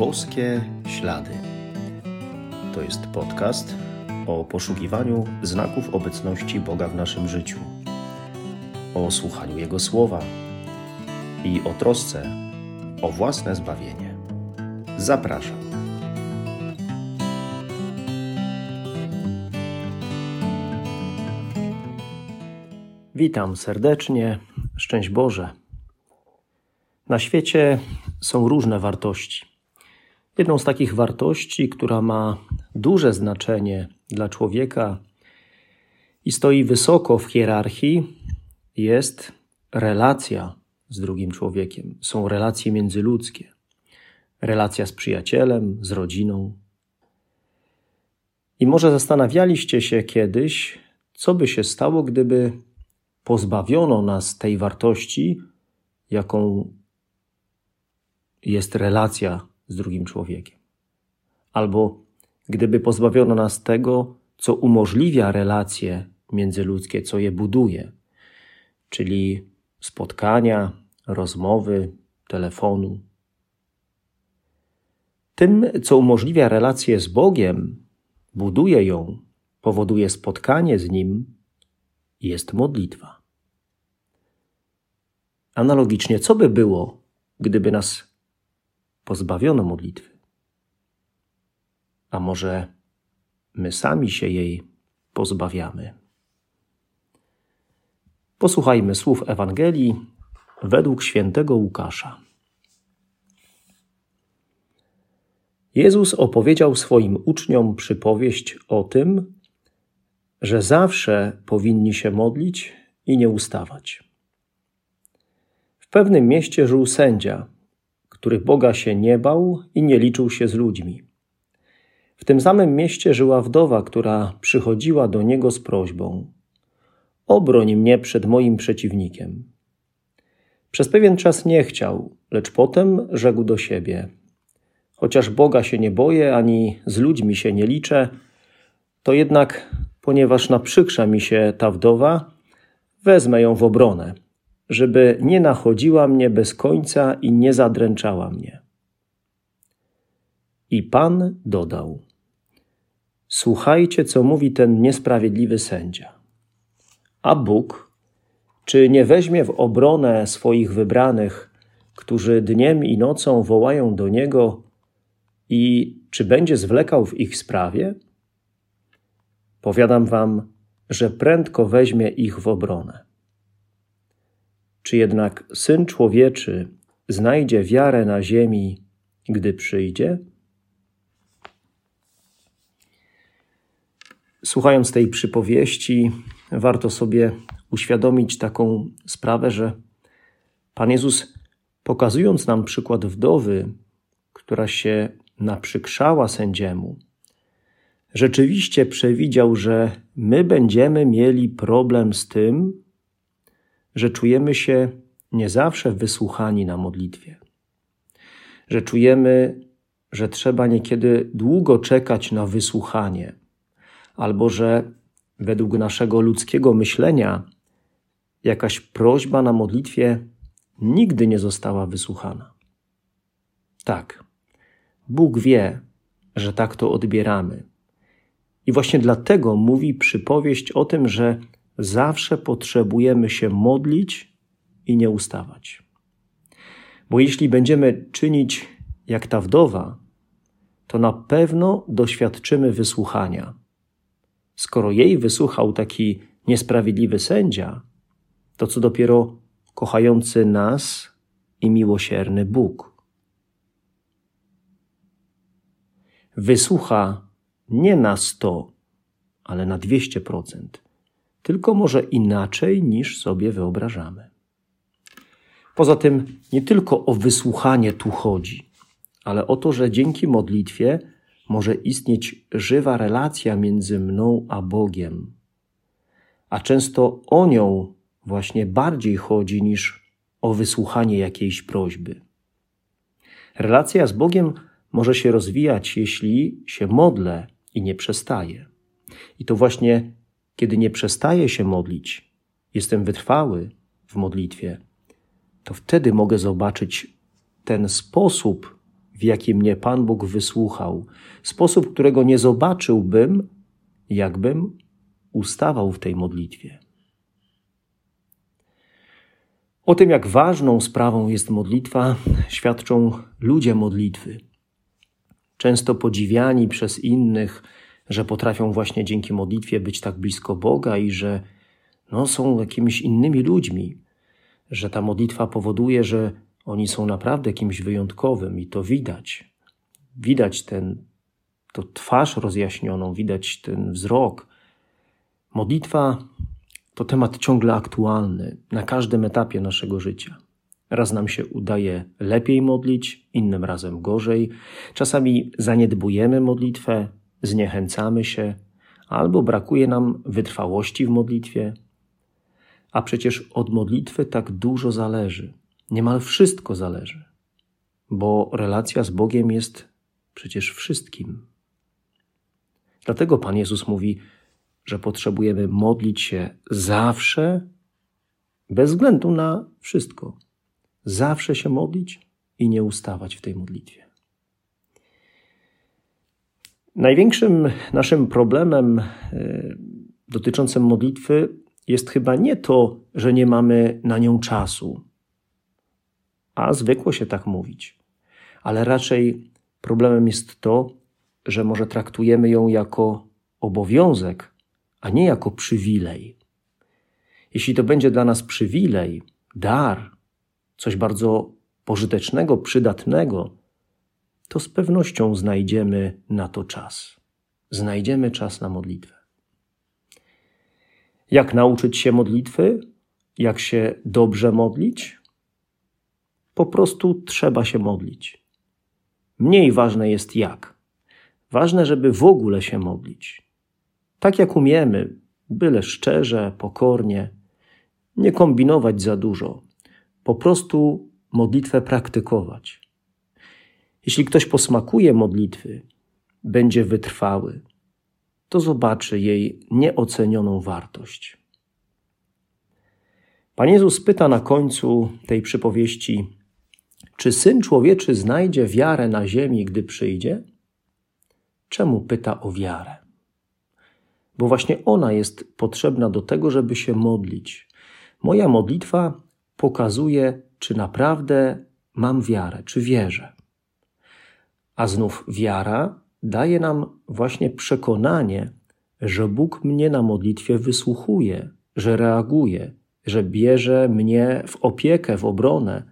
Boskie Ślady. To jest podcast o poszukiwaniu znaków obecności Boga w naszym życiu, o słuchaniu Jego słowa i o trosce o własne zbawienie. Zapraszam. Witam serdecznie, szczęść Boże. Na świecie są różne wartości. Jedną z takich wartości, która ma duże znaczenie dla człowieka i stoi wysoko w hierarchii, jest relacja z drugim człowiekiem. Są relacje międzyludzkie. Relacja z przyjacielem, z rodziną. I może zastanawialiście się kiedyś, co by się stało, gdyby pozbawiono nas tej wartości, jaką jest relacja z drugim człowiekiem. Albo gdyby pozbawiono nas tego, co umożliwia relacje międzyludzkie, co je buduje, czyli spotkania, rozmowy, telefonu. Tym, co umożliwia relację z Bogiem, buduje ją, powoduje spotkanie z Nim, jest modlitwa. Analogicznie, co by było, gdyby nas pozbawiono modlitwy. A może my sami się jej pozbawiamy? Posłuchajmy słów Ewangelii według świętego Łukasza. Jezus opowiedział swoim uczniom przypowieść o tym, że zawsze powinni się modlić i nie ustawać. W pewnym mieście żył sędzia, który Boga się nie bał i nie liczył się z ludźmi. W tym samym mieście żyła wdowa, która przychodziła do niego z prośbą: Obroń mnie przed moim przeciwnikiem. Przez pewien czas nie chciał, lecz potem rzekł do siebie: Chociaż Boga się nie boję, ani z ludźmi się nie liczę, to jednak, ponieważ naprzykrza mi się ta wdowa, wezmę ją w obronę żeby nie nachodziła mnie bez końca i nie zadręczała mnie. I Pan dodał: Słuchajcie, co mówi ten niesprawiedliwy sędzia. A Bóg, czy nie weźmie w obronę swoich wybranych, którzy dniem i nocą wołają do Niego, i czy będzie zwlekał w ich sprawie? Powiadam wam, że prędko weźmie ich w obronę. Czy jednak syn człowieczy znajdzie wiarę na ziemi, gdy przyjdzie? Słuchając tej przypowieści, warto sobie uświadomić taką sprawę, że Pan Jezus, pokazując nam przykład wdowy, która się naprzykrzała sędziemu, rzeczywiście przewidział, że my będziemy mieli problem z tym, że czujemy się nie zawsze wysłuchani na modlitwie, że czujemy, że trzeba niekiedy długo czekać na wysłuchanie, albo że według naszego ludzkiego myślenia jakaś prośba na modlitwie nigdy nie została wysłuchana. Tak, Bóg wie, że tak to odbieramy. I właśnie dlatego mówi przypowieść o tym, że zawsze potrzebujemy się modlić i nie ustawać. Bo jeśli będziemy czynić jak ta wdowa, to na pewno doświadczymy wysłuchania. Skoro jej wysłuchał taki niesprawiedliwy sędzia, to co dopiero kochający nas i miłosierny Bóg. Wysłucha nie na 100, ale na 200% tylko może inaczej niż sobie wyobrażamy. Poza tym nie tylko o wysłuchanie tu chodzi, ale o to, że dzięki modlitwie może istnieć żywa relacja między mną a Bogiem. A często o nią właśnie bardziej chodzi niż o wysłuchanie jakiejś prośby. Relacja z Bogiem może się rozwijać, jeśli się modlę i nie przestaje. I to właśnie kiedy nie przestaję się modlić, jestem wytrwały w modlitwie, to wtedy mogę zobaczyć ten sposób, w jaki mnie Pan Bóg wysłuchał, sposób, którego nie zobaczyłbym, jakbym ustawał w tej modlitwie. O tym, jak ważną sprawą jest modlitwa, świadczą ludzie modlitwy. Często podziwiani przez innych, że potrafią właśnie dzięki modlitwie być tak blisko Boga i że no, są jakimiś innymi ludźmi, że ta modlitwa powoduje, że oni są naprawdę kimś wyjątkowym i to widać. Widać ten, to twarz rozjaśnioną, widać ten wzrok. Modlitwa to temat ciągle aktualny na każdym etapie naszego życia. Raz nam się udaje lepiej modlić, innym razem gorzej. Czasami zaniedbujemy modlitwę, zniechęcamy się, albo brakuje nam wytrwałości w modlitwie. A przecież od modlitwy tak dużo zależy. Niemal wszystko zależy, bo relacja z Bogiem jest przecież wszystkim. Dlatego Pan Jezus mówi, że potrzebujemy modlić się zawsze, bez względu na wszystko. Zawsze się modlić i nie ustawać w tej modlitwie. Największym naszym problemem e, dotyczącym modlitwy jest chyba nie to, że nie mamy na nią czasu, a zwykło się tak mówić, ale raczej problemem jest to, że może traktujemy ją jako obowiązek, a nie jako przywilej. Jeśli to będzie dla nas przywilej, dar, coś bardzo pożytecznego, przydatnego, to z pewnością znajdziemy na to czas. Znajdziemy czas na modlitwę. Jak nauczyć się modlitwy? Jak się dobrze modlić? Po prostu trzeba się modlić. Mniej ważne jest jak. Ważne, żeby w ogóle się modlić. Tak jak umiemy, byle szczerze, pokornie, nie kombinować za dużo, po prostu modlitwę praktykować. Jeśli ktoś posmakuje modlitwy, będzie wytrwały, to zobaczy jej nieocenioną wartość. Pan Jezus pyta na końcu tej przypowieści: Czy syn człowieczy znajdzie wiarę na ziemi, gdy przyjdzie? Czemu pyta o wiarę? Bo właśnie ona jest potrzebna do tego, żeby się modlić. Moja modlitwa pokazuje, czy naprawdę mam wiarę, czy wierzę. A znów wiara daje nam właśnie przekonanie, że Bóg mnie na modlitwie wysłuchuje, że reaguje, że bierze mnie w opiekę, w obronę,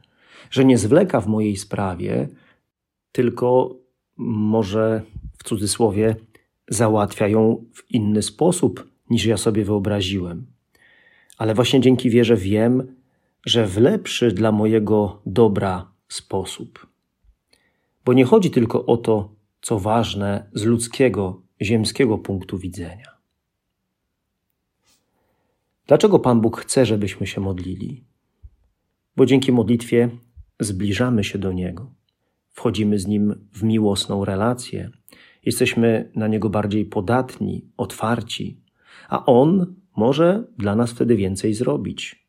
że nie zwleka w mojej sprawie, tylko może w cudzysłowie załatwia ją w inny sposób niż ja sobie wyobraziłem. Ale właśnie dzięki wierze wiem, że w lepszy dla mojego dobra sposób. Bo nie chodzi tylko o to, co ważne z ludzkiego, ziemskiego punktu widzenia. Dlaczego Pan Bóg chce, żebyśmy się modlili? Bo dzięki modlitwie zbliżamy się do Niego, wchodzimy z Nim w miłosną relację, jesteśmy na Niego bardziej podatni, otwarci, a On może dla nas wtedy więcej zrobić.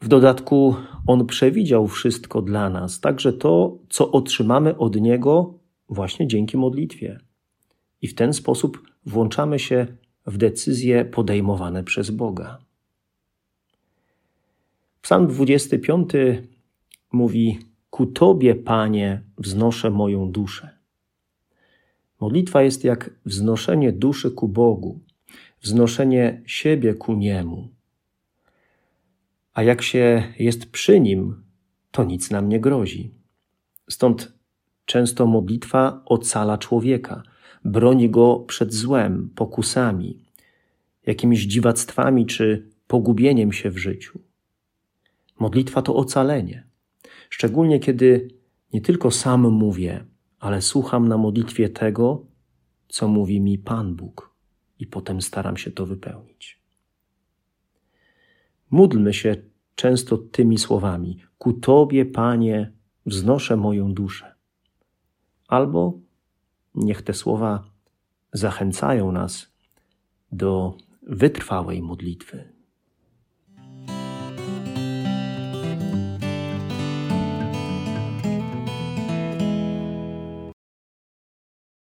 W dodatku On przewidział wszystko dla nas, także to, co otrzymamy od Niego właśnie dzięki modlitwie. I w ten sposób włączamy się w decyzje podejmowane przez Boga. Psalm 25 mówi: Ku Tobie, Panie, wznoszę moją duszę. Modlitwa jest jak wznoszenie duszy ku Bogu, wznoszenie siebie ku Niemu. A jak się jest przy Nim, to nic nam nie grozi. Stąd często modlitwa ocala człowieka, broni go przed złem, pokusami, jakimiś dziwactwami czy pogubieniem się w życiu. Modlitwa to ocalenie, szczególnie kiedy nie tylko sam mówię, ale słucham na modlitwie tego, co mówi mi Pan Bóg, i potem staram się to wypełnić. Módlmy się często tymi słowami: Ku Tobie, Panie, wznoszę moją duszę. Albo niech te słowa zachęcają nas do wytrwałej modlitwy.